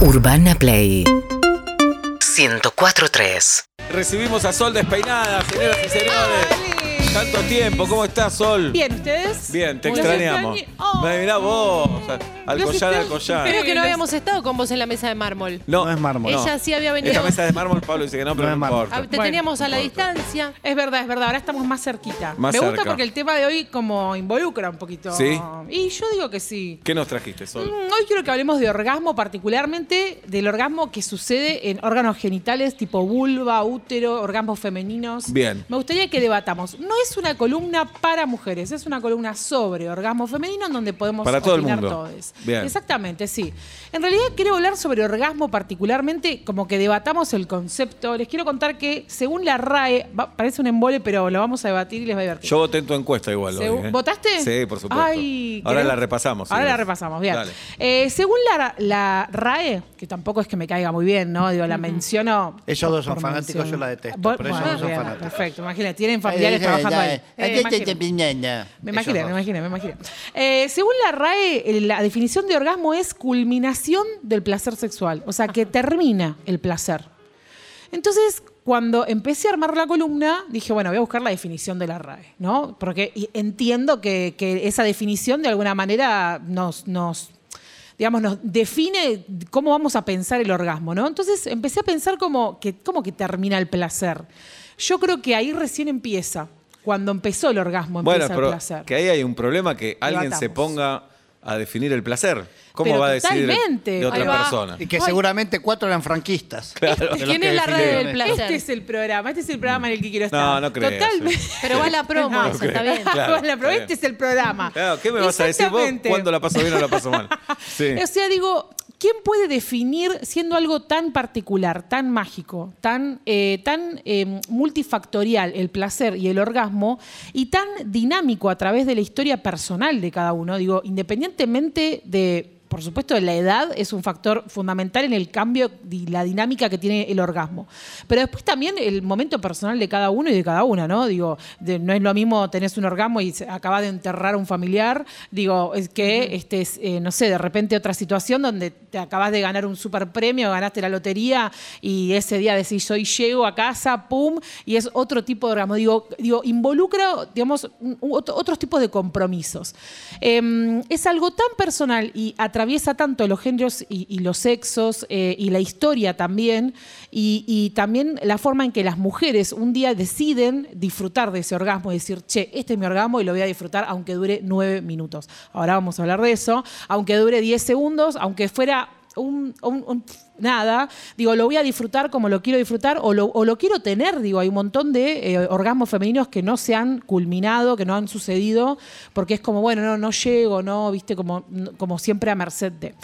Urbana Play 104.3 Recibimos a Sol despeinada, señoras y señores. Tanto tiempo, ¿cómo estás, Sol? Bien, ¿ustedes? Bien, te Los extrañamos. extrañé. Oh. Mirá vos, Los extraño. Alcoyán. Pero Creo que no habíamos estado con vos en la mesa de mármol. No, No es mármol. no. Ella sí había venido. Esta mesa de mármol, Pablo dice que no, pero No no, es mármol. importa. Ah, Te Bueno, teníamos a la distancia. Es verdad, es verdad. Ahora estamos más cerquita. Más Me gusta cerca. porque el tema de hoy como involucra un poquito. ¿Sí? Y yo digo que sí. ¿Qué nos trajiste, Sol? Mm, Hoy quiero que hablemos de orgasmo, particularmente del orgasmo que sucede en órganos genitales tipo vulva, útero, orgasmos femeninos. Bien. Me gustaría que debatamos. No es una columna para mujeres, es una columna sobre orgasmo femenino en donde podemos Para todo el mundo. todos. Bien. Exactamente, sí. En realidad quiero hablar sobre orgasmo particularmente, como que debatamos el concepto. Les quiero contar que según la RAE, va- parece un embole, pero lo vamos a debatir y les va a divertir. Yo voté en tu encuesta igual. hoy, ¿eh? ¿Votaste? Sí, por supuesto. Ay, Ahora la repasamos. si Ahora la repasamos, bien. Dale. Eh, según la, la RAE, que tampoco es que me caiga muy bien, ¿no? Digo, la menciono. Ellos dos son fanáticos, mención. yo la detesto, Vos- pero ellos bueno, dos son bien, fanáticos. Perfecto, imagínate, tienen familiares trabajando Eh. Me imaginé, me imaginé, me imaginé. Eh, según la RAE, la definición de orgasmo es culminación del placer sexual, o sea, que termina el placer. Entonces, cuando empecé a armar la columna, dije, bueno, voy a buscar la definición de la RAE, ¿no? Porque entiendo que, que esa definición de alguna manera nos, nos, digamos, nos define cómo vamos a pensar el orgasmo, ¿no? Entonces empecé a pensar como que, cómo que termina el placer. Yo creo que ahí recién empieza. Cuando empezó el orgasmo, empieza Bueno, el pero placer. que ahí hay un problema que alguien se ponga a definir el placer. ¿Cómo Pero va a decidir totalmente. de otra va. persona? Y que seguramente cuatro eran franquistas. Claro. Los ¿Quién es la red del esto. placer? Este es el programa, este es el programa en el que quiero estar. No, no creas, Totalmente. Pero va la promo, No, eso está bien. Claro, Bueno, pero está este es el programa. Claro, ¿Qué me vas a decir vos cuándo la paso bien o la paso mal? Sí. O sea, digo, ¿quién puede definir, siendo algo tan particular, tan mágico, tan, eh, tan eh, multifactorial el placer y el orgasmo, y tan dinámico a través de la historia personal de cada uno? Digo, independientemente de. Por supuesto, la edad es un factor fundamental en el cambio y la dinámica que tiene el orgasmo. Pero después también el momento personal de cada uno y de cada una, ¿no? Digo, de- no es lo mismo tenés un orgasmo y acabas de enterrar a un familiar, digo, es que, este, es, eh, no sé, de repente otra situación donde te acabas de ganar un super premio, ganaste la lotería y ese día decís, hoy llego a casa, pum, y es otro tipo de orgasmo. Digo, digo involucra, digamos, otros tipos de compromisos. Em, es algo tan personal y atraviesa tanto los géneros y, los sexos eh, y la historia también, y, y también la forma en que las mujeres un día deciden disfrutar de ese orgasmo y decir, che, este es mi orgasmo y lo voy a disfrutar aunque dure nueve minutos. Ahora vamos a hablar de eso, aunque dure diez segundos, aunque fuera un, nada, digo, lo voy a disfrutar como lo quiero disfrutar o lo, quiero tener, digo, hay un montón de eh, orgasmos femeninos que no se han culminado, que no han sucedido, porque es como, bueno, no, no llego, no, viste, como, como siempre a merced de.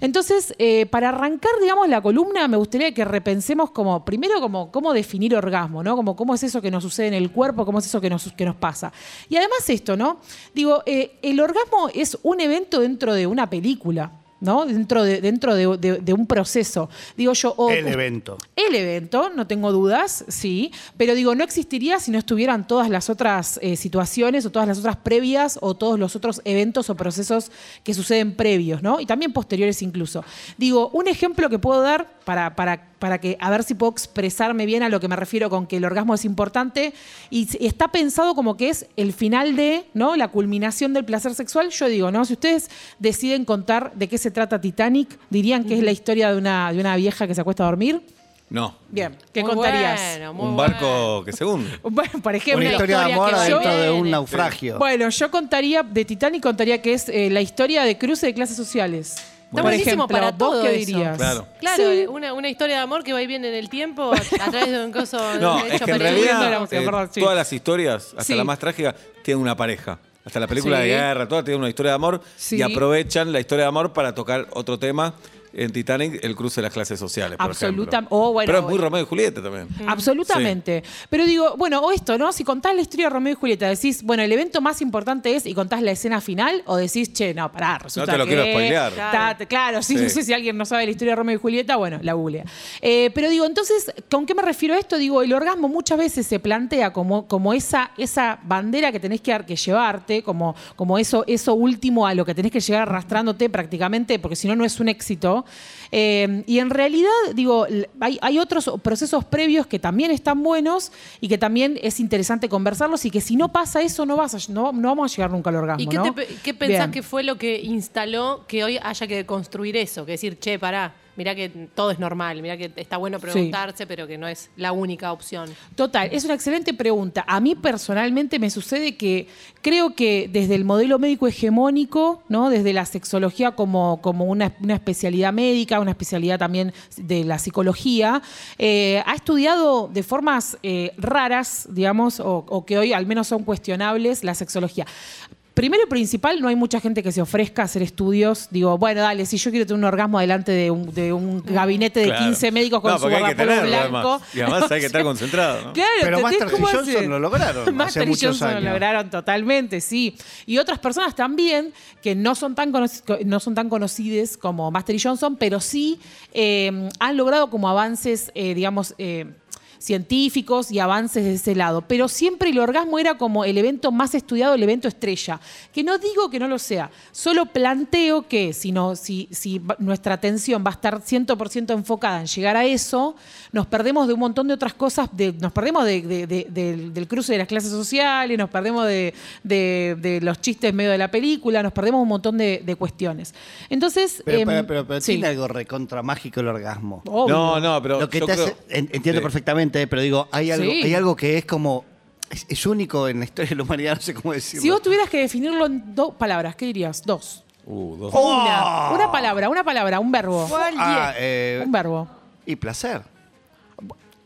Entonces, eh, para arrancar, digamos, la columna, me gustaría que repensemos como, primero, como cómo definir orgasmo, ¿no? Como cómo es eso que nos sucede en el cuerpo, cómo es eso que nos, que nos pasa. Y además esto, ¿no? Digo, eh, el orgasmo es un evento dentro de una película. ¿No? Dentro de, dentro de, de- de un proceso. Digo yo, o- El evento. el evento, no tengo dudas, sí, pero digo, no existiría si no estuvieran todas las otras eh, situaciones o todas las otras previas o todos los otros eventos o procesos que suceden previos, ¿no? Y también posteriores incluso. Digo, un ejemplo que puedo dar para, para, para que, a ver si puedo expresarme bien a lo que me refiero con que el orgasmo es importante y está pensado como que es el final de, ¿no? La culminación del placer sexual. Yo digo, ¿no? Si ustedes deciden contar de qué se trata Titanic, dirían que es la historia de una, de una vieja que se acuesta a dormir. No. Bien, ¿qué Muy contarías? bueno, muy Un bueno. barco que se hunde. Bueno, por ejemplo, Una historia de amor adentro de un naufragio. bueno, yo contaría de Titanic contaría que es eh, la historia de cruce de clases sociales. Está por buenísimo ejemplo, para ¿vos todo qué eso. dirías? Claro. Claro, Sí. una, una historia de amor que va y viene en el tiempo a través de un coso No, hecho es que en película. Subiendo realidad la música, eh, perdón, sí. todas las historias, hasta Sí. la más trágica, tienen una pareja. Hasta la película Sí. de guerra, todas tienen una historia de amor Sí. y aprovechan la historia de amor para tocar otro tema. En Titanic, el cruce de las clases sociales, por Absoluta- ejemplo. o bueno, Pero es muy. Romeo y Julieta también. Absolutamente. Pero digo, bueno, o esto, ¿no? Si contás la historia de Romeo y Julieta, decís, bueno, el evento más importante es y contás la escena final, o decís, che, no, pará, resulta te lo que quiero spoilear. está- claro, sí, Sí. no sé si alguien no sabe la historia de Romeo y Julieta, bueno, la googlea. Eh, pero digo, entonces, ¿con qué me refiero a esto? Digo, el orgasmo muchas veces se plantea como, como esa, esa bandera que tenés que, que llevarte, como, como eso, eso último a lo que tenés que llegar arrastrándote prácticamente, porque si no, no es un éxito. Eh, y en realidad, digo, hay, hay otros procesos previos que también están buenos y que también es interesante conversarlos y que si no pasa eso, no, vas a- no, no vamos a llegar nunca al orgasmo. ¿Y qué, ¿no? te qué pensás Bien. que fue lo que instaló que hoy haya que construir eso? Que decir, che, pará, mirá que todo es normal, mirá que está bueno preguntarse, pero que no es la única opción. Total, es una excelente pregunta. A mí personalmente me sucede que creo que desde el modelo médico hegemónico, ¿no? desde la sexología como, como una, una especialidad médica, una especialidad también de la psicología, eh, ha estudiado de formas eh, raras, digamos, o, o que hoy al menos son cuestionables la sexología. Primero y principal, no hay mucha gente que se ofrezca a hacer estudios. Digo, bueno, dale, si yo quiero tener un orgasmo delante de un, de un gabinete de Claro. 15 médicos con No, su porque hay que tenerlo, blanco. además. Y además hay que estar concentrado, ¿no? Claro, Pero ¿entendés Master cómo y Johnson hace? lo lograron hace Master y Johnson lo lograron totalmente, sí. Y otras personas también que no son tan, no son tan conocidas como Master y Johnson, pero sí eh, han logrado como avances, eh, digamos, eh, científicos y avances de ese lado. Pero siempre el orgasmo era como el evento más estudiado, el evento estrella. Que no digo que no lo sea, solo planteo que si, no, si, nuestra atención va a estar 100% enfocada en llegar a eso, nos perdemos de un montón de otras cosas, de- nos perdemos de- de- de- del, del cruce de las clases sociales, nos perdemos de, de- de los chistes en medio de la película, nos perdemos un montón de, de cuestiones. Entonces... Pero, em, pero, pero- pero sí, tiene algo recontra mágico el orgasmo. obvio. No, no, pero Lo que yo te creo- hace- en- entiendo Sí. perfectamente, pero digo, hay algo, Sí. hay algo que es como. Es, es único en la historia de la humanidad, no sé cómo decirlo. Si vos tuvieras que definirlo en dos palabras, ¿qué dirías? Dos. Uh, dos. Una, una palabra, una palabra, un verbo. Ah, eh, Un verbo. y placer.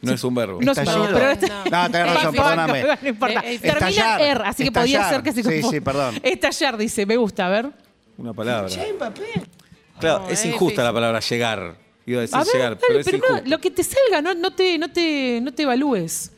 No es un verbo. No es Estallido. verbo, pero este- No. No, tenés razón, perdóname. No, no importa. Eh, eh, Termina estallar, en er, así que podía estallar. ser que se Sí, confunda. sí, perdón. Estallar, dice, me gusta, a ver. Una palabra. Claro, No, es es injusta difícil. la palabra llegar. Iba a decir A ver, llegar, dale, pero es pero no, lo que te salga, no, no, te, no, te, no te evalúes.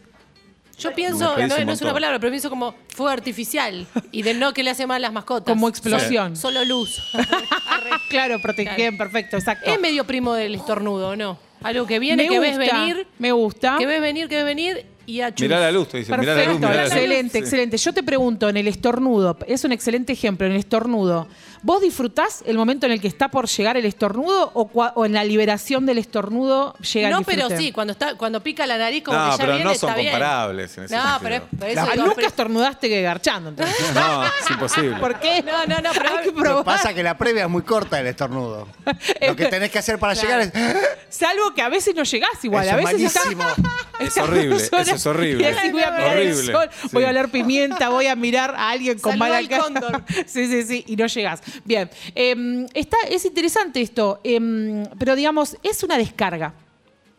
Yo pienso, no, es una palabra, pero pienso como fuego artificial y de no que le hace mal a las mascotas. Como explosión. Solo luz. claro, prote- Claro. bien, perfecto, exacto. es medio primo del estornudo, ¿no? Algo que viene, me que gusta, ves venir, Me gusta. que ves venir, que ves venir y a Mirá la luz, te dicen. Mirá la luz, Perfecto, mirá la luz. excelente, excelente. Yo te pregunto, en el estornudo, es un excelente ejemplo, en el estornudo, ¿vos disfrutás el momento en el que está por llegar el estornudo o, cua- o en la liberación del estornudo llega No, el pero disfrute? sí, cuando está, cuando pica la nariz como No, que ya pero viene, no son está bien. comparables en ese No, sentido. pero, es- pero eso Ah, digo, nunca pero- estornudaste que garchando, entonces. No, es imposible. ¿Por qué? No, no, no, pero- Hay que Lo que probar. pasa es que la previa es muy corta del estornudo. Lo que tenés que hacer para Claro. llegar es. Salvo que a veces no llegás igual. Eso a es veces estás- malísimo. Es horrible, eso es horrible. Y así voy a mirar el Horrible, sol, sí. voy a oler pimienta, voy a mirar a alguien con Saludá mala al cara. cóndor. Sí, sí, sí, y no llegás. Bien, eh, está, es interesante esto, eh, pero digamos, es una descarga.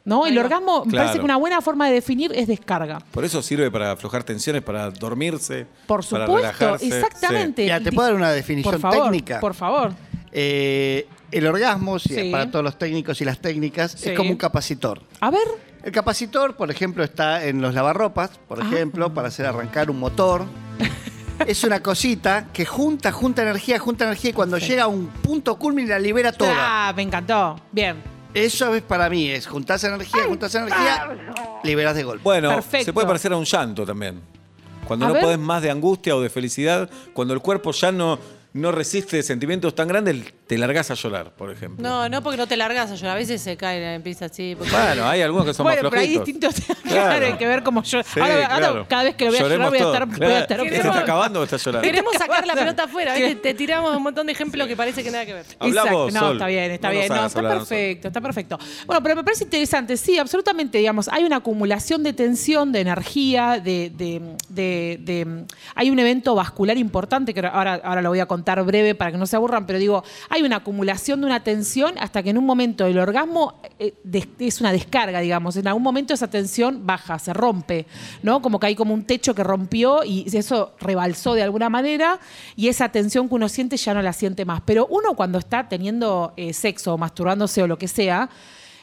¿no? El orgasmo, me Claro. parece que una buena forma de definir es descarga. Por eso sirve para aflojar tensiones, para dormirse, Por para supuesto, relajarse. exactamente. Mira, ¿te puedo dar una definición por favor, técnica? Por favor. Eh, el orgasmo, si es Sí. para todos los técnicos y las técnicas, Sí. es como un capacitor. A ver, El capacitor, por ejemplo, está en los lavarropas, por Ah. ejemplo, para hacer arrancar un motor. es una cosita que junta, junta energía, junta energía y cuando llega a un punto culmine la libera toda. ah, me encantó. Bien. Eso es para mí, es juntarse energía, juntarse energía, liberas de golpe. Bueno, Perfecto. se puede parecer a un llanto también. Cuando A no ver. podés más de angustia o de felicidad, cuando el cuerpo ya no, no resiste sentimientos tan grandes, te largás a llorar, por ejemplo. No, no porque no te largas a llorar. A veces se cae, empieza así. porque- Bueno, hay algunos que son bueno, más pero hay flojitos. distintos. Claro. Claro, hay que ver cómo yo. Sí, ahora, ahora claro. cada vez que lo voy a llorar voy a estar, voy a claro. estar ¿Se Queremos- está acabando o está llorando? Queremos sacar la Claro. pelota afuera. ¿viste? Te tiramos un montón de ejemplos que parece que nada que ver. Habla Exacto. no, Sol. está bien, está No bien. No, está perfecto, está perfecto. Bueno, pero me parece interesante, sí, absolutamente, digamos, hay una acumulación de tensión, de energía, de, de- de- de- hay un evento vascular importante, que ahora, ahora lo voy a contar breve para que no se aburran, pero digo, hay una acumulación de una tensión hasta que en un momento el orgasmo eh, es una descarga, digamos, en algún momento esa tensión baja, se rompe, ¿no? Como que hay como un techo que rompió y eso rebalsó de alguna manera y esa tensión que uno siente ya no la siente más. Pero uno cuando está teniendo eh, sexo o masturbándose o lo que sea,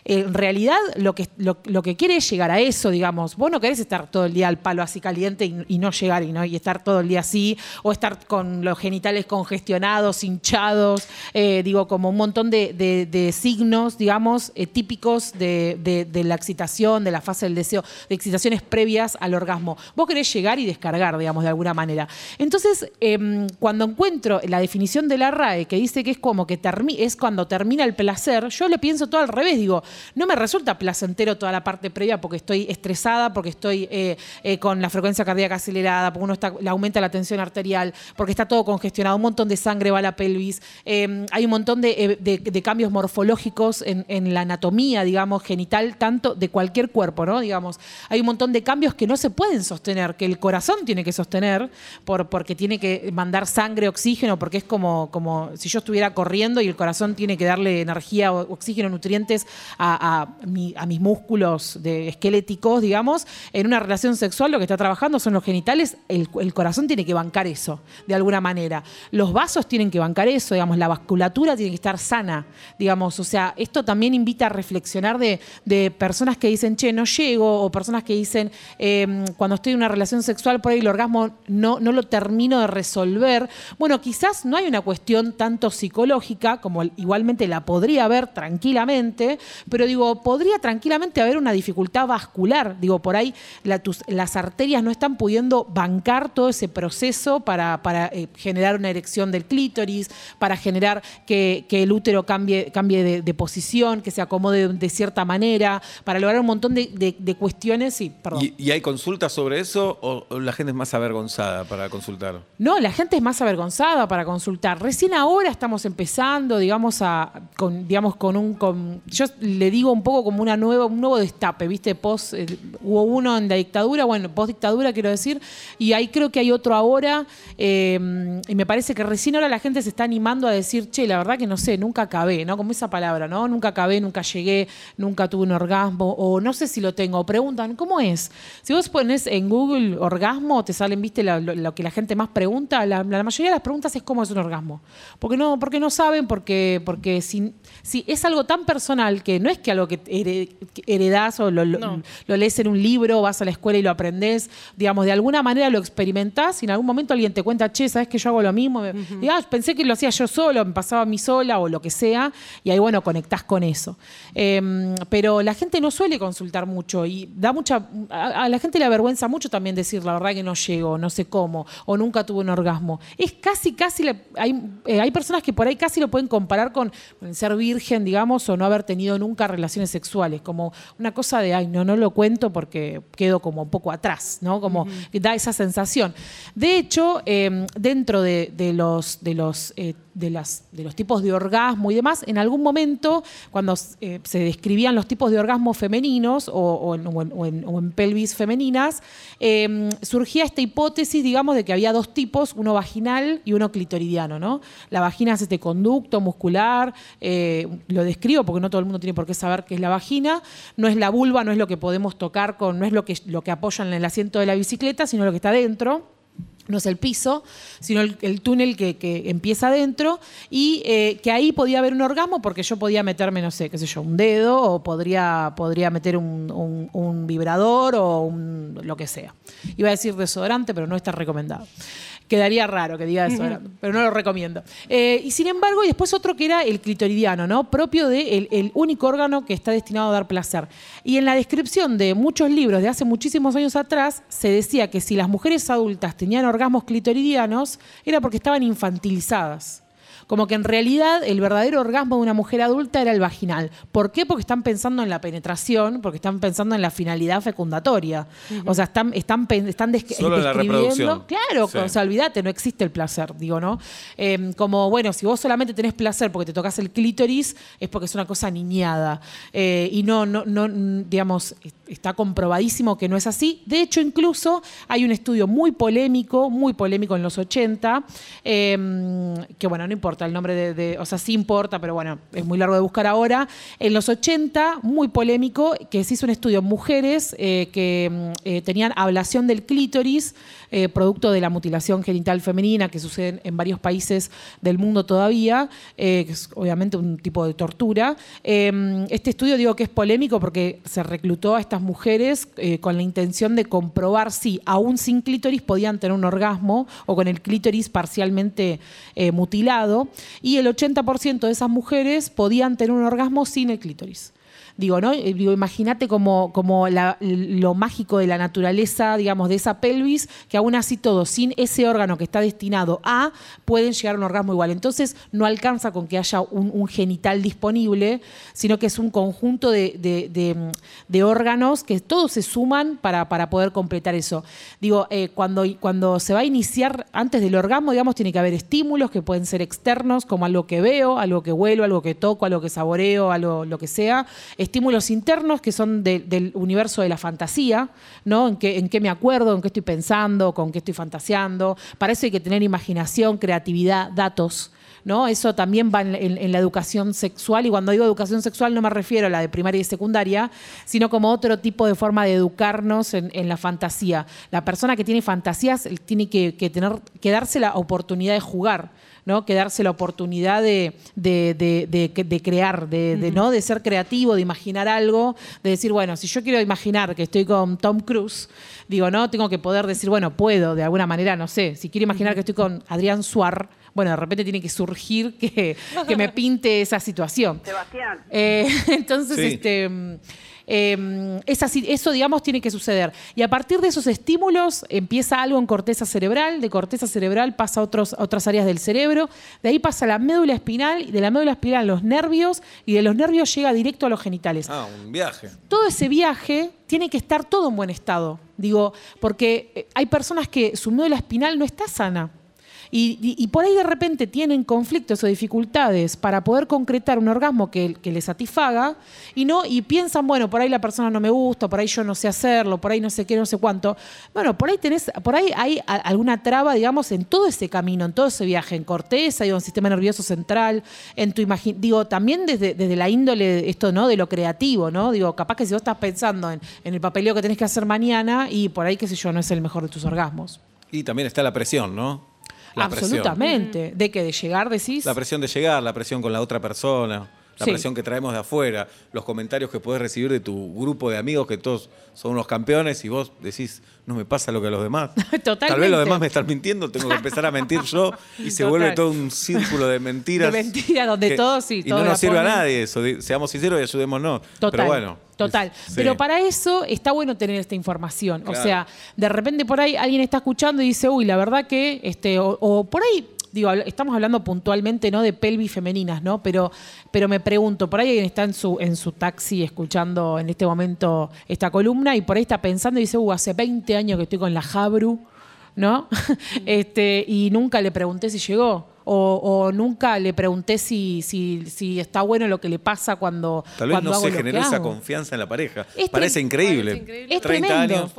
en realidad lo que, lo, que quiere es llegar a eso, digamos. Vos no querés estar todo el día al palo así caliente y, no llegar y, ¿no? y estar todo el día así, o estar con los genitales congestionados, hinchados, eh, digo, como un montón de, signos, digamos, eh, típicos de, la excitación, de la fase del deseo, de excitaciones previas al orgasmo. Vos querés llegar y descargar, digamos, de alguna manera. Entonces, em, cuando encuentro la definición de la RAE que dice que es como que es cuando termina el placer, yo le pienso todo al revés, digo, no me resulta placentero toda la parte previa porque estoy estresada, porque estoy eh, eh, con la frecuencia cardíaca acelerada, porque uno le aumenta la tensión arterial, porque está todo congestionado, un montón de sangre va a la pelvis, em, hay un montón de, eh, cambios morfológicos en, la anatomía, digamos, genital, tanto de cualquier cuerpo, ¿no? Digamos, hay un montón de cambios que no se pueden sostener, que el corazón tiene que sostener, por, porque tiene que mandar sangre, oxígeno, porque es como, como si yo estuviera corriendo y el corazón tiene que darle energía, oxígeno, nutrientes a, mis músculos esqueléticos, digamos. En una relación sexual lo que está trabajando son los genitales, el, corazón tiene que bancar eso, de alguna manera. Los vasos tienen que bancar eso, digamos, la vasculatura tiene que estar sana, digamos. O sea, esto también invita a reflexionar de, personas que dicen, che, no llego, o personas que dicen, em, cuando estoy en una relación sexual, por ahí el orgasmo no, no lo termino de resolver. Bueno, quizás no hay una cuestión tanto psicológica, como igualmente la podría haber tranquilamente, pero digo, podría tranquilamente haber una dificultad vascular. Digo, por ahí las arterias no están pudiendo bancar todo ese proceso para, eh, generar una erección del clítoris, para generar que, el útero cambie, cambie de, posición, que se acomode de, cierta manera, para lograr un montón de, cuestiones. Sí, perdón. ¿Y, hay consultas sobre eso o, la gente es más avergonzada para consultar? No, la gente es más avergonzada para consultar. Recién ahora estamos empezando, digamos, a, con, digamos, con un... yo le digo un poco como una nueva, un nuevo destape, ¿viste? Post, eh, hubo uno en la dictadura, bueno, post dictadura quiero decir, y ahí creo que hay otro ahora, eh, y me parece que recién ahora la gente se está animando a decir, che, la verdad que no sé, nunca acabé, ¿no? Como esa palabra, ¿no? Nunca acabé, nunca llegué, nunca tuve un orgasmo, o no sé si lo tengo, preguntan, ¿cómo es? Si vos pones en Google orgasmo, te salen, ¿viste? Lo, que la gente más pregunta, la, mayoría de las preguntas es cómo es un orgasmo. Porque no, porque no saben, porque, porque si, si es algo tan personal que no es que algo que heredás o lo, lees en un libro, vas a la escuela y lo aprendés, digamos, de alguna manera lo experimentás y en algún momento alguien te cuenta, che, ¿sabes que yo hago lo mismo? y, ah, pensé que lo hacía yo solo, me pasaba a mí sola o lo que sea, y ahí, bueno, conectás con eso. Em, pero la gente no suele consultar mucho y da mucha. A, la gente le avergüenza mucho también decir, la verdad que no llego, no sé cómo, o nunca tuve un orgasmo. Es casi, casi. hay, eh, hay personas que por ahí casi lo pueden comparar con, con ser virgen, digamos, o no haber tenido nunca relaciones sexuales, como una cosa de, ay, no, no lo cuento porque quedo como un poco atrás, ¿no? Como da esa sensación. De hecho, em, dentro de, los, de los eh, de, las, de los tipos de orgasmo y demás, en algún momento, cuando eh, se describían los tipos de orgasmo femeninos o, en, pelvis femeninas, em, surgía esta hipótesis, digamos, de que había dos tipos, uno vaginal y uno clitoridiano. ¿no? La vagina es este conducto muscular, eh, lo describo porque no todo el mundo tiene por qué saber qué es la vagina, no es la vulva, no es lo que podemos tocar con, no es lo que, lo que apoyan en el asiento de la bicicleta, sino lo que está dentro no es el piso, sino el, túnel que, empieza adentro, y eh, que ahí podía haber un orgasmo porque yo podía meterme, no sé, qué sé yo, un dedo, o podría, podría meter un, vibrador o lo que sea. Iba a decir desodorante, pero no está recomendado. Quedaría raro que diga eso, pero no lo recomiendo. Eh, y sin embargo, y después otro que era el clitoridiano, ¿no? Propio del de el único órgano que está destinado a dar placer. Y en la descripción de muchos libros de hace muchísimos años atrás, se decía que si las mujeres adultas tenían orgasmos clitoridianos, era porque estaban infantilizadas como que en realidad el verdadero orgasmo de una mujer adulta era el vaginal. ¿Por qué? Porque están pensando en la penetración, porque están pensando en la finalidad fecundatoria. O sea, están, están, están Solo la reproducción. Claro, o sea, olvídate, no existe el placer, digo, ¿no? Em, como, bueno, si vos solamente tenés placer porque te tocas el clítoris, es porque es una cosa niñada. Eh, y no, no, no, digamos está comprobadísimo que no es así. De hecho, incluso hay un estudio muy polémico, muy polémico en los 80, em, que bueno, no importa el nombre de, o sea, sí importa, pero bueno, es muy largo de buscar ahora. En los 80, muy polémico, que se hizo un estudio en mujeres eh, que mm, eh, tenían ablación del clítoris, eh, producto de la mutilación genital femenina que sucede en varios países del mundo todavía, que es obviamente un tipo de tortura. Em, este estudio digo que es polémico porque se reclutó a estas mujeres eh, con la intención de comprobar si aún sin clítoris podían tener un orgasmo o con el clítoris parcialmente eh, mutilado y el 80% de esas mujeres podían tener un orgasmo sin el clítoris. Digo, ¿no? Eh, imagínate como, como lo mágico de la naturaleza, digamos, de esa pelvis, que aún así todo, sin ese órgano que está destinado a, pueden llegar a un orgasmo igual. Entonces, no alcanza con que haya un, genital disponible, sino que es un conjunto de, órganos que todos se suman para, para poder completar eso. Digo, eh, cuando, cuando se va a iniciar antes del orgasmo, digamos, tiene que haber estímulos que pueden ser externos, como algo que veo, algo que huelo, algo que toco, algo que saboreo, algo lo que sea estímulos internos que son del universo de la fantasía, ¿no? En qué, me acuerdo, en qué estoy pensando, con qué estoy fantaseando. Para eso hay que tener imaginación, creatividad, datos. ¿No? Eso también va en, la educación sexual, y cuando digo educación sexual no me refiero a la de primaria y secundaria, sino como otro tipo de forma de educarnos en, la fantasía. La persona que tiene fantasías tiene que, tener, que darse la oportunidad de jugar. ¿No? que darse la oportunidad de, crear, de, ¿no? de ser creativo, de imaginar algo, de decir, bueno, si yo quiero imaginar que estoy con Tom Cruise, digo, no, tengo que poder decir, bueno, puedo, de alguna manera, no sé, si quiero imaginar que estoy con Adrián Suar, bueno, de repente tiene que surgir que, me pinte esa situación. Sebastián. Eh, entonces, este eh, eso, digamos, tiene que suceder. Y a partir de esos estímulos empieza algo en corteza cerebral, de corteza cerebral pasa a otras áreas del cerebro, de ahí pasa a la médula espinal, y de la médula espinal a los nervios, y de los nervios llega directo a los genitales. Ah, un viaje. Todo ese viaje tiene que estar todo en buen estado. Digo, porque eh, hay personas que su médula espinal no está sana. Y, por ahí de repente tienen conflictos o dificultades para poder concretar un orgasmo que, que les satisfaga y no y piensan, bueno, por ahí la persona no me gusta, por ahí yo no sé hacerlo, por ahí no sé qué, no sé cuánto. Bueno, por ahí tenés, por ahí hay alguna traba, digamos, en todo ese camino, en todo ese viaje, en corteza, digo, en sistema nervioso central, en tu imagen, digo, también desde, desde la índole esto, ¿no? De lo creativo, ¿no? Digo, capaz que si vos estás pensando en, en el papeleo que tenés que hacer mañana y por ahí, qué sé yo, no es el mejor de tus orgasmos. Y también está la presión, ¿no? Absolutamente. ¿De que ¿De llegar, decís? La presión de llegar, la presión con la otra persona, la presión que traemos de afuera, los comentarios que puedes recibir de tu grupo de amigos que todos son unos campeones y vos decís, no me pasa lo que a los demás. Totalmente. Tal vez los demás me están mintiendo, tengo que empezar a mentir yo y se vuelve todo un círculo de mentiras. De mentiras donde todos sí. Y no nos sirve a nadie eso, seamos sinceros y ayudémonos. Total. Pero bueno. Total. Pero para eso está bueno tener esta información. O sea, de repente por ahí alguien está escuchando y dice, uy, la verdad que, este, o por ahí digo, estamos hablando puntualmente no de pelvis femeninas, ¿no? Pero, pero me pregunto, por ahí alguien está en su, en su taxi escuchando en este momento esta columna y por ahí está pensando y dice, uh, hace 20 años que estoy con la Jabru, ¿no? este, y nunca le pregunté si llegó o, nunca le pregunté si, si, si, está bueno lo que le pasa cuando. Tal vez no se generó esa confianza en la pareja. Parece increíble. Es 30 años.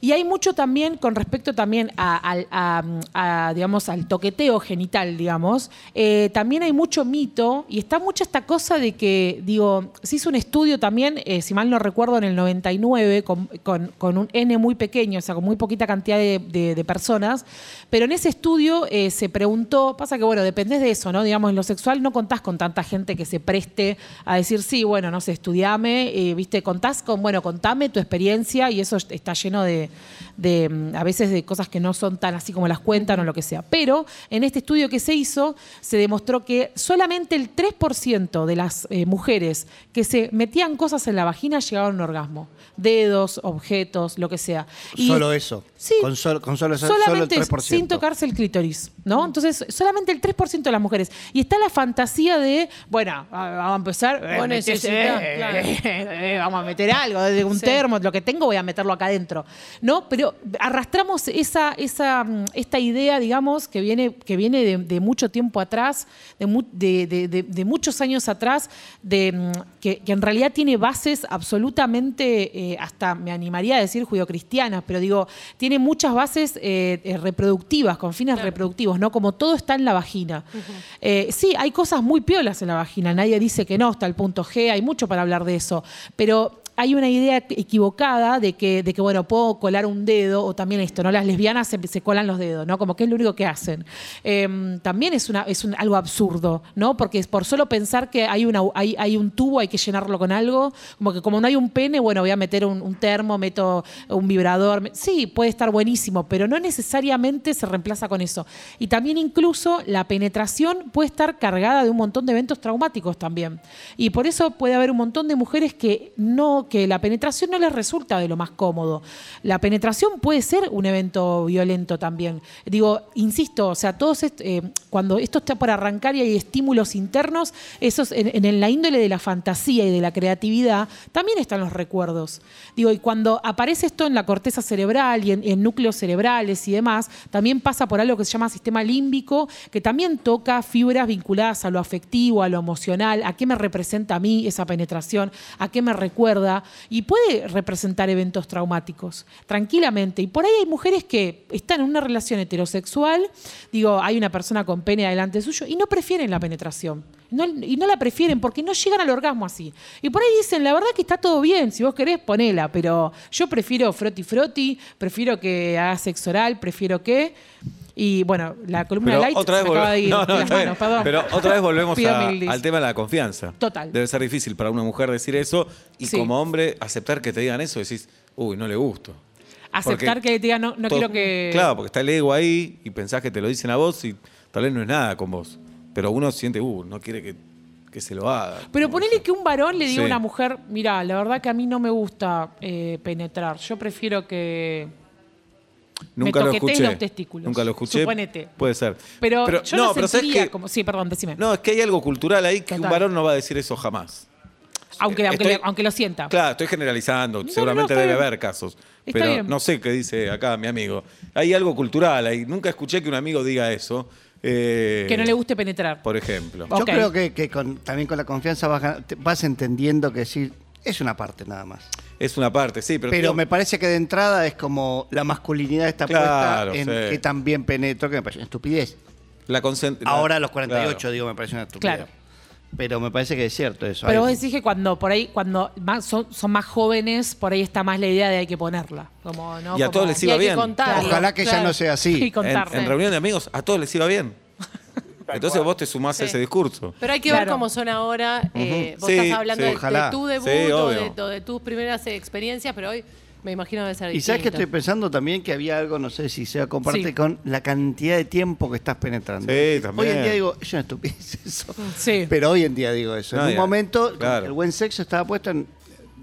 Y hay mucho también con respecto también a, digamos, al toqueteo genital, digamos. Eh, también hay mucho mito y está mucha esta cosa de que, digo, se hizo un estudio también, eh, si mal no recuerdo, en el 99, con, con, un N muy pequeño, o sea, con muy poquita cantidad de, personas, pero en ese estudio eh, se preguntó, pasa que, bueno, dependés de eso, ¿no? Digamos, en lo sexual no contás con tanta gente que se preste a decir, sí, bueno, no sé, estudiame, eh, ¿viste? Contás con, bueno, contame tu experiencia y eso está lleno de, mm, a veces, de cosas que no son tan así como las cuentan o lo que sea. Pero en este estudio que se hizo, se demostró que solamente el 3% de las eh, mujeres que se metían cosas en la vagina llegaban a un orgasmo. Dedos, objetos, lo que sea. solo eso. Sí. Con, solo, con solo, solamente solo el 3%. sin tocarse el clítoris, ¿no? Entonces, solamente solamente el 3% de las mujeres. Y está la fantasía de, bueno, vamos a empezar, eh, eh, claro. eh, vamos a meter algo, desde un Sí. termo, lo que tengo voy a meterlo acá adentro. ¿No? Pero arrastramos esa, esa, mm, esta idea, digamos, que viene, que viene de, de mucho tiempo atrás, de, mu- de- muchos años atrás, de, mm, que, que en realidad tiene bases absolutamente, hasta me animaría a decir judio-cristianas, pero digo, tiene muchas bases reproductivas, con fines reproductivos, ¿no? Como todo está en la vagina. Eh, sí, hay cosas muy piolas en la vagina, nadie dice que no, está el punto G, hay mucho para hablar de eso, pero hay una idea equivocada de que, bueno, puedo colar un dedo, o también esto, ¿no? Las lesbianas se, colan los dedos, ¿no? Como que es lo único que hacen. Eh, también es, algo absurdo, ¿no? Porque por solo pensar que hay, un tubo, hay que llenarlo con algo, como que como no hay un pene, bueno, voy a meter un, termo, meto un vibrador. Sí, puede estar buenísimo, pero no necesariamente se reemplaza con eso. Y también incluso la penetración puede estar cargada de un montón de eventos traumáticos también. Y por eso puede haber un montón de mujeres que no, que la penetración no les resulta de lo más cómodo. La penetración puede ser un evento violento también. Digo, insisto, o sea, todos eh, cuando esto está por arrancar y hay estímulos internos, esos en, la índole de la fantasía y de la creatividad, también están los recuerdos. Digo, y cuando aparece esto en la corteza cerebral y en núcleos cerebrales y demás, también pasa por algo que se llama sistema límbico, que también toca fibras vinculadas a lo afectivo, a lo emocional, a qué me representa a mí esa penetración, a qué me recuerda, y puede representar eventos traumáticos, tranquilamente. Y por ahí hay mujeres que están en una relación heterosexual, digo, hay una persona con pene delante suyo, y no prefieren la penetración. Y no la prefieren porque no llegan al orgasmo así. Y por ahí dicen, la verdad que está todo bien, si vos querés, ponela, pero yo prefiero froti froti, prefiero que haga sexo oral, prefiero que... Y bueno, la columna Pero light otra vez se me acaba de ir No, no, de las está bien. manos, perdón. Pero otra vez volvemos a- al tema de la confianza. Total. Debe ser difícil para una mujer decir eso y Sí. como hombre aceptar que te digan eso, decís, uy, no le gusto. Aceptar Porque que te diga, no, no quiero que... Claro, porque está el ego ahí y pensás que te lo dicen a vos y tal vez no es nada con vos. Pero uno siente, uh, no quiere que, que se lo haga. Pero ponele que un varón le diga a una mujer, mira, la verdad que a mí no me gusta eh, penetrar, yo prefiero que... Nunca me lo escuché. los testículos. Nunca lo escuché. Suponete. Puede ser. Pero, yo no, pero ¿sabes sentiría qué? como... Sí, perdón, decime. No, es que hay algo cultural ahí que un varón no va a decir eso jamás. aunque, aunque, Estoy- le- aunque lo sienta. Claro, estoy generalizando. no, Seguramente debe bien. haber casos. Está pero bien. no sé qué dice acá mi amigo. Hay algo cultural ahí. Nunca escuché que un amigo diga eso. eh, Que no le guste penetrar. Por ejemplo. Yo creo que, que con- también con la confianza vas, vas entendiendo que sí, es una parte nada más. Es una parte, sí, pero. Pero, me parece que de entrada es como la masculinidad está Claro, puesta en sí. que también penetro, que me parece una estupidez. la Ahora a los 48, claro. digo, me parece una estupidez. Claro. Pero me parece que es cierto eso. Pero vos decís que cuando por ahí, cuando más- son, son más jóvenes, por ahí está más la idea de hay que ponerla. Como, ¿no? Y a Como- todos les iba que bien. contarlo. Ojalá que ya no sea Y así. En, en reunión de amigos, a todos les iba bien. Entonces vos te sumás a ese discurso. Pero hay que ver cómo son ahora. eh, vos Sí, estás hablando sí. de, tu debut Sí, o de, o de tus primeras experiencias, pero hoy me imagino debe ser Y sabes que estoy pensando también que había algo, no sé si sea comparte Sí. con la cantidad de tiempo que estás penetrando. Sí, también. Hoy en día digo, es una estupidez eso. Sí. Pero hoy en día digo eso. No, en un ya, momento, claro. el buen sexo estaba puesto en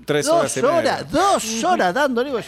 Tres horas. dos media. horas, dos horas dándole. Uh,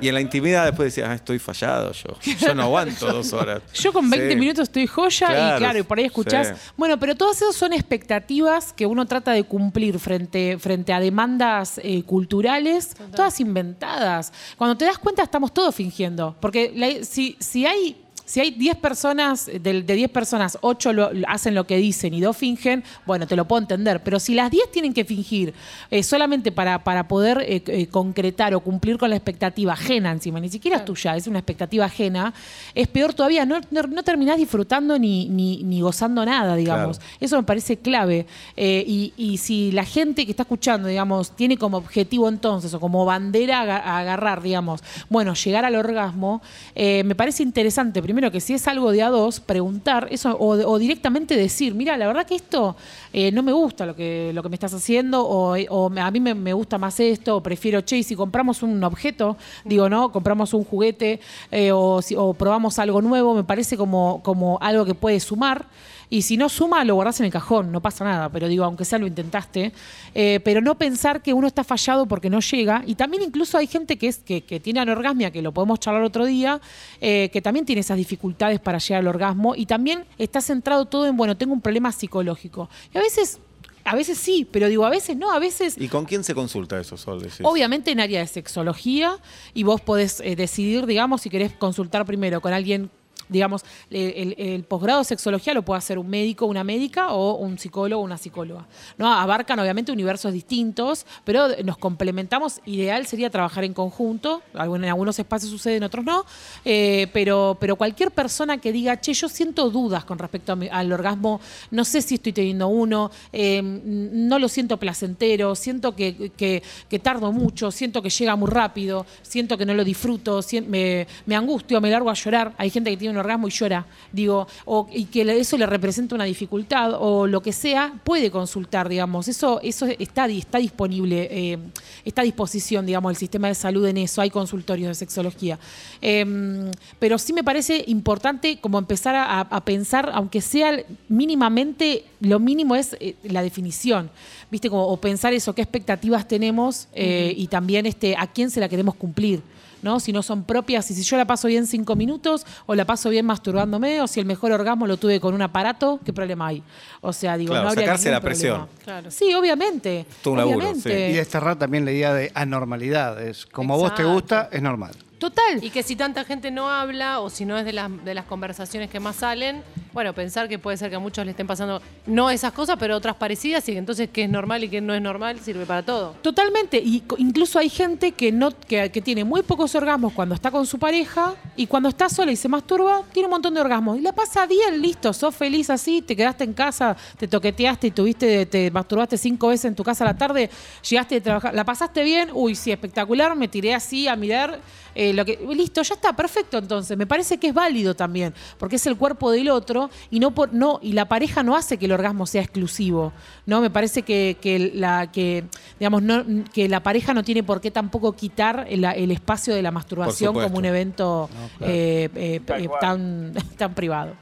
Y en la intimidad después decías, ah, estoy fallado yo. Yo no aguanto dos horas. Yo con 20 Sí. minutos estoy joya Claro, y claro, y por ahí escuchás. sí. Bueno, pero todas esas son expectativas que uno trata de cumplir frente, frente a demandas eh, culturales, todas inventadas. Cuando te das cuenta, estamos todos fingiendo. Porque la- si, si hay. Si hay 10 personas, de, de 10 personas, 8 lo- hacen lo que dicen y 2 fingen, bueno, te lo puedo entender. Pero si las 10 tienen que fingir eh, solamente para, para poder eh, eh, concretar o cumplir con la expectativa ajena encima, ni siquiera es tuya, es una expectativa ajena, es peor todavía, no, no, no terminás disfrutando ni, ni, ni gozando nada, digamos. Claro. Eso me parece clave. Eh, y, y si la gente que está escuchando, digamos, tiene como objetivo entonces, o como bandera a, aga- a agarrar, digamos, bueno, llegar al orgasmo, eh, me parece interesante, primero que si es algo de a dos, preguntar eso, o, directamente decir, mira, la verdad que esto eh, no me gusta lo que, lo que me estás haciendo, o, o a mí me, me gusta más esto, o prefiero, che, y si compramos un objeto, digo, ¿no? Compramos un juguete, eh, o, si- o probamos algo nuevo, me parece como, como algo que puede sumar. Y si no suma, lo guardás en el cajón, no pasa nada. Pero digo, aunque sea lo intentaste. Eh, pero no pensar que uno está fallado porque no llega. Y también incluso hay gente que, es, que, tiene anorgasmia, que lo podemos charlar otro día, eh, que también tiene esas dificultades para llegar al orgasmo. Y también está centrado todo en, bueno, tengo un problema psicológico. Y a veces a veces sí, pero digo, a veces no, a veces... ¿Y con quién se consulta eso, Sol? Obviamente en área de sexología y vos podés eh, decidir, digamos, si querés consultar primero con alguien digamos, el, posgrado de sexología lo puede hacer un médico, una médica o un psicólogo, una psicóloga. ¿no? Abarcan obviamente universos distintos, pero nos complementamos. Ideal sería trabajar en conjunto. En algunos espacios sucede, en otros no. Eh, pero, pero cualquier persona que diga, che, yo siento dudas con respecto al orgasmo, no sé si estoy teniendo uno, em, no lo siento placentero, siento que, que, tardo mucho, siento que llega muy rápido, siento que no lo disfruto, me, me angustio, me largo a llorar. Hay gente que tiene un y llora, digo, o, y que eso le representa una dificultad o lo que sea, puede consultar, digamos. Eso, eso está, está disponible, eh, está a disposición, digamos, el sistema de salud en eso. Hay consultorios de sexología. Em, pero sí me parece importante como empezar a, pensar, aunque sea mínimamente, lo mínimo es eh, la definición, ¿viste? Como, o pensar eso, qué expectativas tenemos eh, y también este, a quién se la queremos cumplir. ¿no? Si no son propias, y si yo la paso bien cinco minutos, o la paso bien masturbándome, o si el mejor orgasmo lo tuve con un aparato, ¿qué problema hay? O sea, digo, no habría sacarse la presión. Sí, obviamente. obviamente. Y desterrar también la idea de anormalidad. Es como a vos te gusta, es normal. Total. Y que si tanta gente no habla o si no es de las, de las conversaciones que más salen, bueno, pensar que puede ser que a muchos le estén pasando no esas cosas, pero otras parecidas y que entonces qué es normal y qué no es normal sirve para todo. Totalmente. Y incluso hay gente que, no, que, tiene muy pocos orgasmos cuando está con su pareja y cuando está sola y se masturba, tiene un montón de orgasmos. Y la pasa bien, listo, sos feliz así, te quedaste en casa, te toqueteaste y tuviste, te masturbaste cinco veces en tu casa a la tarde, llegaste de trabajar, la pasaste bien, uy, sí, espectacular, me tiré así a mirar eh, lo que, listo, ya está, perfecto entonces. Me parece que es válido también, porque es el cuerpo del otro y no por, no, y la pareja no hace que el orgasmo sea exclusivo. ¿no? Me parece que, la, que, digamos, no, que la pareja no tiene por qué tampoco quitar el, espacio de la masturbación como un evento eh, eh, tan, tan privado.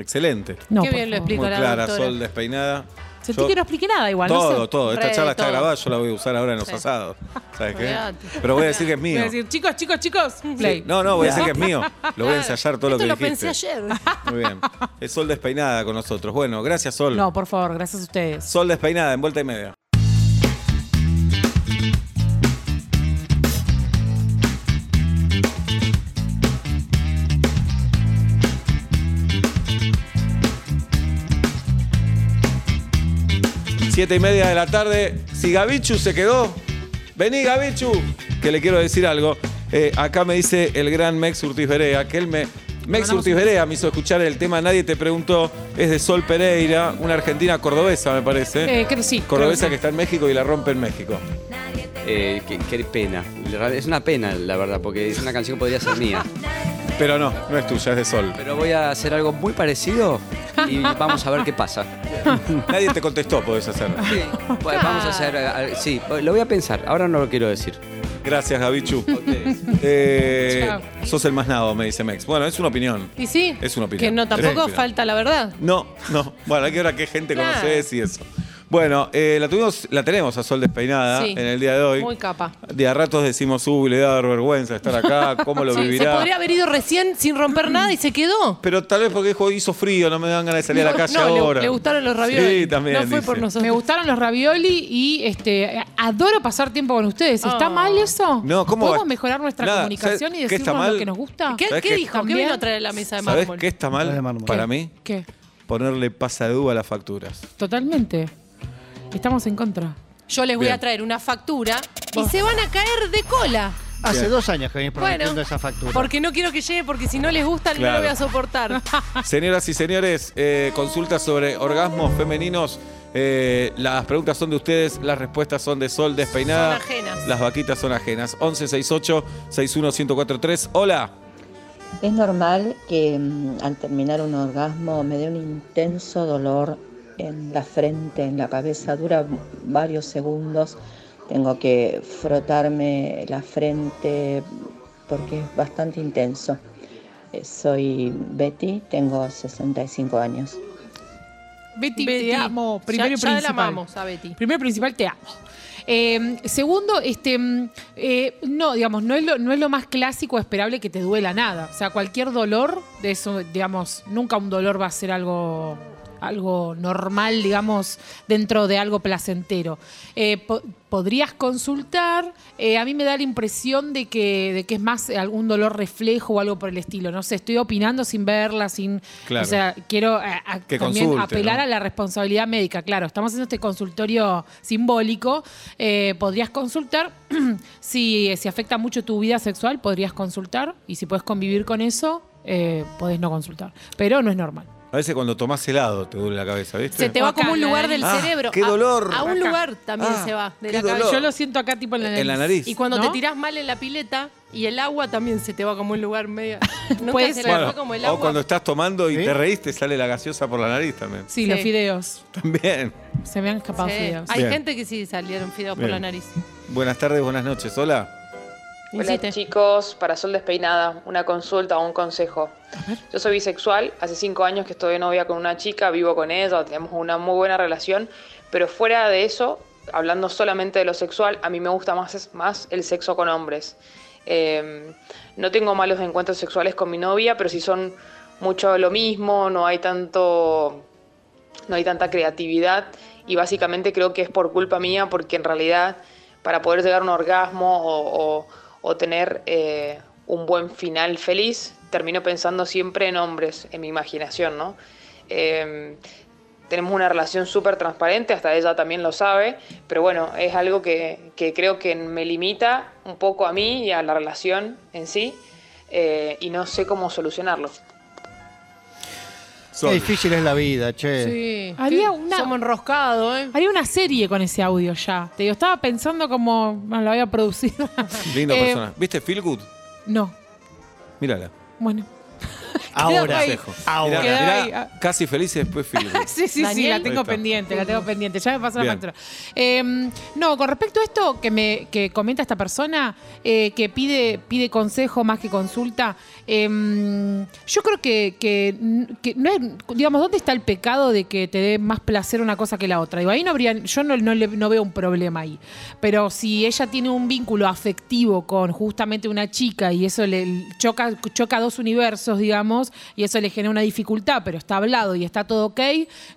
Excelente. Qué bien lo explico Muy clara, Sol despeinada. Sentí que no expliqué nada igual. Todo, no todo. Esta charla está grabada, yo la voy a usar ahora en los asados. ¿Sabes qué? Pero voy a decir que es mío. Voy a decir, chicos, chicos, chicos, play. No, no, voy a decir que es mío. Lo voy a ensayar todo lo que lo dijiste. pensé ayer. Muy bien. Es Sol despeinada con nosotros. Bueno, gracias, Sol. No, por favor, gracias a ustedes. Sol despeinada, en vuelta y media. Siete y media de la tarde. Si Gabichu se quedó, vení Gabichu, que le quiero decir algo. Eh, acá me dice el gran Mex Urtiz Berea, que él me... Mex Urtiz Berea me hizo escuchar el tema Nadie te preguntó, es de Sol Pereira, una argentina cordobesa me parece. Eh, que sí. Cordobesa que está en México y la rompe en México. Eh, qué, pena. Es una pena, la verdad, porque es una canción que podría ser mía. Pero no, no es tuya, es de Sol. Pero voy a hacer algo muy parecido y vamos a ver qué pasa. Nadie te contestó, podés hacerlo. Sí, vamos a hacer. Eh, sí, lo voy a pensar. Ahora no lo quiero decir. Gracias, Gabichu. Eh, sos el más nado, me dice Mex. Bueno, es una opinión. Y sí. Es una opinión. Que no, tampoco falta la verdad. No, no. Bueno, hay que ver a qué gente conoces y eso. Bueno, eh, la tuvimos, la tenemos a Sol despeinada en el día de hoy. Muy capa. De a ratos decimos, uy, le da vergüenza estar acá, ¿cómo lo vivirá? Se podría haber ido recién sin romper nada y se quedó. Pero tal vez porque hizo frío, no me dan ganas de salir a la calle ahora. Le, gustaron los ravioli. Sí, también. No fue por nosotros. Me gustaron los ravioli y este adoro pasar tiempo con ustedes. ¿Está oh. mal eso? No, ¿cómo ¿Podemos mejorar nuestra comunicación y decirnos lo que nos gusta? ¿Qué, dijo? ¿Qué vino a traer a la mesa de mármol? ¿Sabes qué está mal para mí? ¿Qué? Ponerle pasadú a las facturas. Totalmente. Estamos en contra. Yo les voy a traer una factura y se van a caer de cola. Hace dos años que venís prometiendo esa factura. Porque no quiero que llegue, porque si no les gusta, no lo voy a soportar. Señoras y señores, eh, consultas sobre orgasmos femeninos. Eh, las preguntas son de ustedes, las respuestas son de Sol despeinada. Son ajenas. Las vaquitas son ajenas. 1168 61043. Hola. Es normal que mm, al terminar un orgasmo me dé un intenso dolor en la frente, en la cabeza, dura varios segundos. Tengo que frotarme la frente porque es bastante intenso. Eh, soy Betty, tengo 65 años. Betty, Betty. te amo. Primero ya, y ya la principal. amamos a Betty. Primero y principal, te amo. Eh, segundo, este, mm, eh, no, digamos, no es, lo, no es lo más clásico esperable que te duela nada. O sea, cualquier dolor, de eso, digamos, nunca un dolor va a ser algo, algo normal, digamos, dentro de algo placentero. Eh, po- podrías consultar. eh, a mí me da la impresión de que, de que es más algún dolor reflejo o algo por el estilo. No sé, estoy opinando sin verla, sin. Claro. O sea, quiero a- a- Que también consulte, apelar ¿no? a la responsabilidad médica. Claro, estamos haciendo este consultorio simbólico. eh, podrías consultar. si, si afecta mucho tu vida sexual, podrías consultar. Y si puedes convivir con eso, eh, podés no consultar. Pero no es normal. A veces cuando tomás helado te duele la cabeza, ¿viste? Se te va Acá, como un lugar del nariz. cerebro. Ah, qué dolor. A, un Acá. lugar también Ah, se va. De la cabeza. dolor. Yo lo siento acá tipo en la nariz. En la nariz. Y cuando ¿No? te tirás mal en la pileta y el agua también se te va como un lugar medio. Nunca Puede se Bueno, como el o agua. cuando estás tomando y ¿Sí? te reís, te sale la gaseosa por la nariz también. Sí, Sí. los fideos. También. Se me han escapado Sí. fideos. Hay Bien. gente que sí salieron fideos por la nariz. Buenas tardes, buenas noches. Hola. Hola chicos, para Sol Despeinada, una consulta o un consejo. Yo soy bisexual, hace cinco años que estoy de novia con una chica, vivo con ella, tenemos una muy buena relación, pero fuera de eso, hablando solamente de lo sexual, a mí me gusta más, más el sexo con hombres. Eh, no tengo malos encuentros sexuales con mi novia, pero si son mucho lo mismo, no hay tanto no hay tanta creatividad y básicamente creo que es por culpa mía porque en realidad para poder llegar a un orgasmo o, o- o tener eh, un buen final feliz, termino pensando siempre en hombres, en mi imaginación, ¿no? Eh, tenemos una relación súper transparente, hasta ella también lo sabe, pero bueno, es algo que, que creo que me limita un poco a mí y a la relación en sí eh, y no sé cómo solucionarlo. Qué difícil es la vida, che. Sí. Una- Somos enroscados, ¿eh? Haría una serie con ese audio ya. Te digo, estaba pensando como bueno, lo había producido. Lindo Eh, persona. ¿Viste Feel Good? No. Mírala. Bueno. Ahora, ahora. Mirá, Queda mirá, ahí, ah. casi felices después Feel Good. Sí, sí, sí, Daniel. la Ahí tengo pendiente, la tengo pendiente. Ya me pasó la Bien. factura. Eh, no, con respecto a esto que me que comenta esta persona, eh, que pide, pide consejo más que consulta, eh, yo creo que, que, que no es, digamos, ¿dónde está el pecado de que te dé más placer una cosa que la otra? Digo, ahí no habría, yo no, no, le- no veo un problema ahí. Pero si ella tiene un vínculo afectivo con justamente una chica y eso le choca, choca dos universos, digamos, y eso le genera una dificultad, pero está hablado y está todo ok,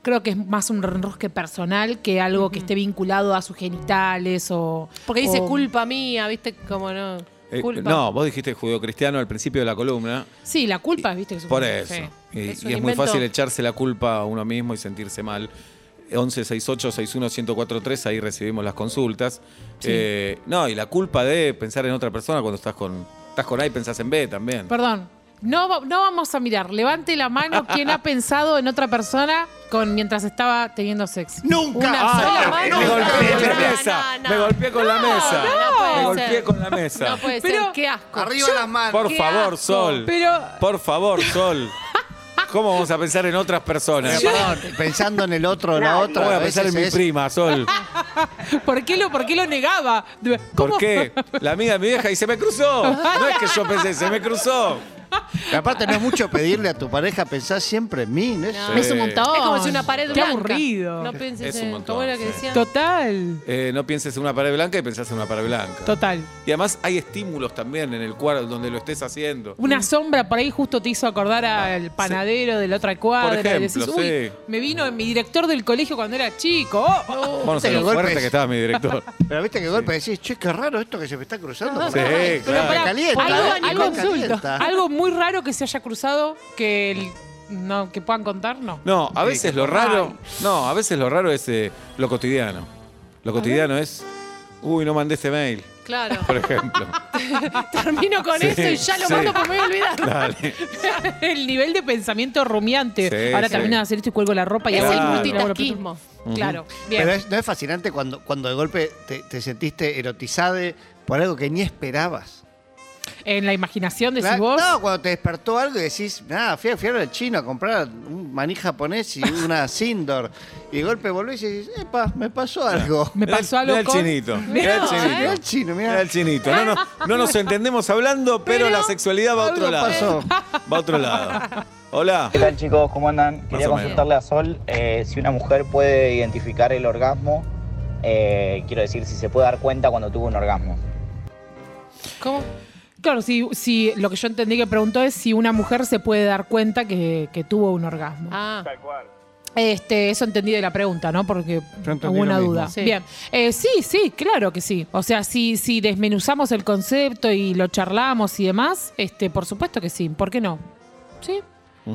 creo que es más un enrosque personal que algo que esté vinculado a sus genitales o... Porque dice o- culpa mía, ¿viste? Como no. Eh, no, vos dijiste judeocristiano al principio de la columna. Sí, la culpa, viste. que es un- Por eso. sí. Y, Es y es muy fácil echarse la culpa a uno mismo y sentirse mal. 1168-61-1043, ahí recibimos las consultas. Eh, no, y la culpa de pensar en otra persona cuando estás con, estás con A y pensás en B también. Perdón. No, no vamos a mirar. Levante la mano quien ha pensado en otra persona con mientras estaba teniendo sexo. Nunca. Una Ah, sola no, mano. me golpeé con la no, mesa. no, no. Me golpeé con la mesa. no puede me golpeé ser. con la mesa. No puede Pero- ser, qué asco. Arriba las manos. Por Qué favor, asco. Sol. Pero Por favor, Sol. ¿Cómo vamos a pensar en otras personas? Pero, perdón, pensando en el otro o la otra. ¿Cómo voy a a pensar en veces mi es- prima, Sol? ¿por qué lo, por qué lo negaba? ¿Cómo? ¿Por qué? La amiga de mi vieja y se me cruzó. No es que yo pensé, se me cruzó. Aparte no es mucho pedirle a tu pareja pensar siempre en mí, ¿no? No. Es un montón. Es como si una pared Qué blanca. aburrido. No pienses Es un en. montón, ¿Cómo era que sí. decía? Total. Eh, no pienses en una pared blanca y pensás en una pared blanca. Total. Y además hay estímulos también en el cuadro donde lo estés haciendo. Una sombra por ahí justo te hizo acordar al panadero de la otra cuadra. Por y ejemplo, decís, Uy, sí. me vino mi director del colegio cuando era chico. Oh, oh. Bueno, Pero lo golpes- fuerte que estaba mi director. Pero viste que de golpe decís, che, qué raro esto que se me está cruzando. Sí, claro. me Pará, calienta, algo, ¿eh? algo- calienta. algo muy raro que se haya cruzado que, el- no, que puedan contar, no. No, a veces lo raro. No, a veces lo raro es eh, lo cotidiano. Lo cotidiano es. Uy, no mandé este mail, Claro. por ejemplo. Termino con Sí, esto y ya lo sí. mando porque me voy a olvidar. Dale. el nivel de pensamiento rumiante. Sí, Ahora sí. termino de hacer esto y cuelgo la ropa y Es hago el Claro. multitasquismo. Claro, bien. Pero es- no es fascinante cuando, cuando de golpe te, te sentiste erotizada por algo que ni esperabas. En la imaginación decís vos. No, cuando te despertó algo y decís, nada, fui, fui al chino a comprar un maní japonés y una Sindor. Y de golpe volvés y decís, epa, me pasó algo. Me pasó algo mirá el con- chinito. Mirá el No, chinito. Mirá el chino, mirá. Mirá el chinito. No, no, no nos entendemos hablando, pero, Pero la sexualidad va a otro lado. pasó. Va a otro lado. Hola. ¿Qué tal chicos? ¿Cómo andan? Quería o menos. consultarle a Sol eh, si una mujer puede identificar el orgasmo. eh, quiero decir, si se puede dar cuenta cuando tuvo un orgasmo. ¿Cómo? Claro, si, si lo que yo entendí que preguntó es si una mujer se puede dar cuenta que, que tuvo un orgasmo. Ah, Este, eso entendí de la pregunta, ¿no? Porque Yo entendí alguna lo mismo. duda. Sí. Bien. Eh, sí, sí, claro que sí. O sea, si, si desmenuzamos el concepto y lo charlamos y demás, este, por supuesto que sí. ¿Por qué no? Sí.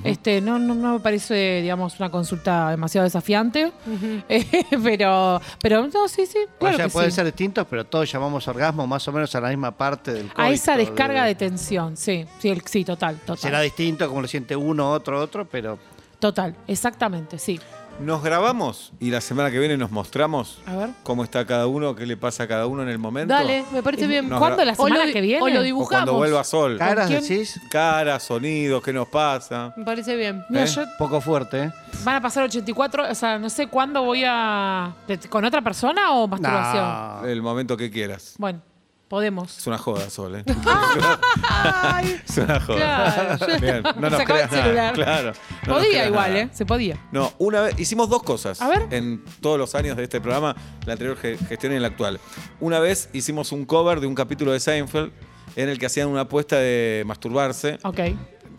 Este, no, no, no me parece, digamos, una consulta demasiado desafiante. Eh, pero, pero no, sí, sí. O Claro sea, que pueden sí. ser distintos, pero todos llamamos orgasmo más o menos a la misma parte del A esa coito, descarga de tensión, sí. Sí, el- sí, total, total. Será distinto como lo siente uno, otro, otro, pero Total, exactamente, sí. Nos grabamos y la semana que viene nos mostramos A ver. cómo está cada uno, qué le pasa a cada uno en el momento. dale, me parece bien. Nos ¿Cuándo? gra- ¿La O semana que viene? O lo O dibujamos. cuando vuelva Sol. caras quién? decís, Cara, sonidos, qué nos pasa. Me parece bien. Mira, ¿Eh? yo poco fuerte, ¿eh? Van a pasar 84, o sea, no sé cuándo voy a... ¿Con otra persona o masturbación? No. El momento que quieras. Bueno, podemos. Es una joda, Sol, ¿eh? Es una joda. claro. Bien, no nos el creas nada. celular. Claro. no nos podía creas igual, nada. ¿eh? Se podía. No, una vez hicimos dos cosas A ver. en todos los años de este programa, la anterior ge- gestión y la actual. Una vez hicimos un cover de un capítulo de Seinfeld en el que hacían una apuesta de masturbarse. Ok.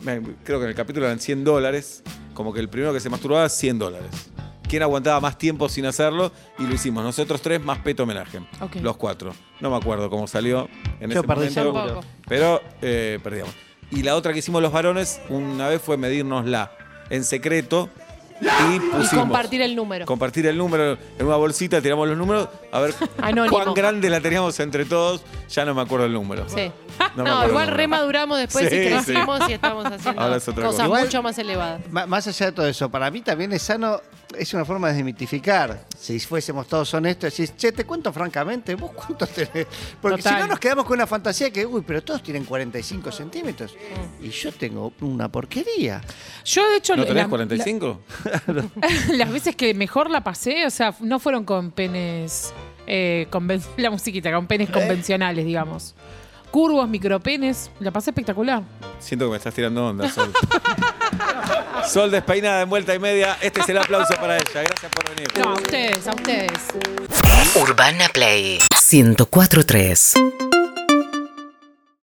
Me- Creo que en el capítulo eran 100 dólares, como que el primero que se masturbaba 100 dólares. ¿Quién aguantaba más tiempo sin hacerlo? Y lo hicimos nosotros tres más peto homenaje. Los cuatro. No me acuerdo cómo salió en Yo ese perdí momento. Tampoco. Pero eh, perdíamos. Y la otra que hicimos los varones una vez fue medirnosla en secreto y compartir el número. Compartir el número en una bolsita, tiramos los números, a ver Anónimo. cuán grande la teníamos entre todos. Ya no me acuerdo el número. Sí. No No, igual remaduramos después Sí, y crecimos y estamos haciendo es cosas cosa. Mucho más elevadas. Más allá de todo eso, para mí también es sano, es una forma de desmitificar. Si fuésemos todos honestos, decís, che, te cuento francamente, ¿vos cuántos tenés? Porque Total. si no nos quedamos con una fantasía que, uy, pero todos tienen 45 centímetros. Y yo tengo una porquería. Yo, de hecho, ¿No tenés la- 45? las veces que mejor la pasé, o sea, no fueron con penes. eh, conven- la musiquita, con penes convencionales, digamos. Curvos, micropenes. La pasé espectacular. Siento que me estás tirando onda, Sol. Sol despeinada en vuelta y media. Este es el aplauso para ella. Gracias por venir. No, a ustedes, a ustedes. Urbana Play 1043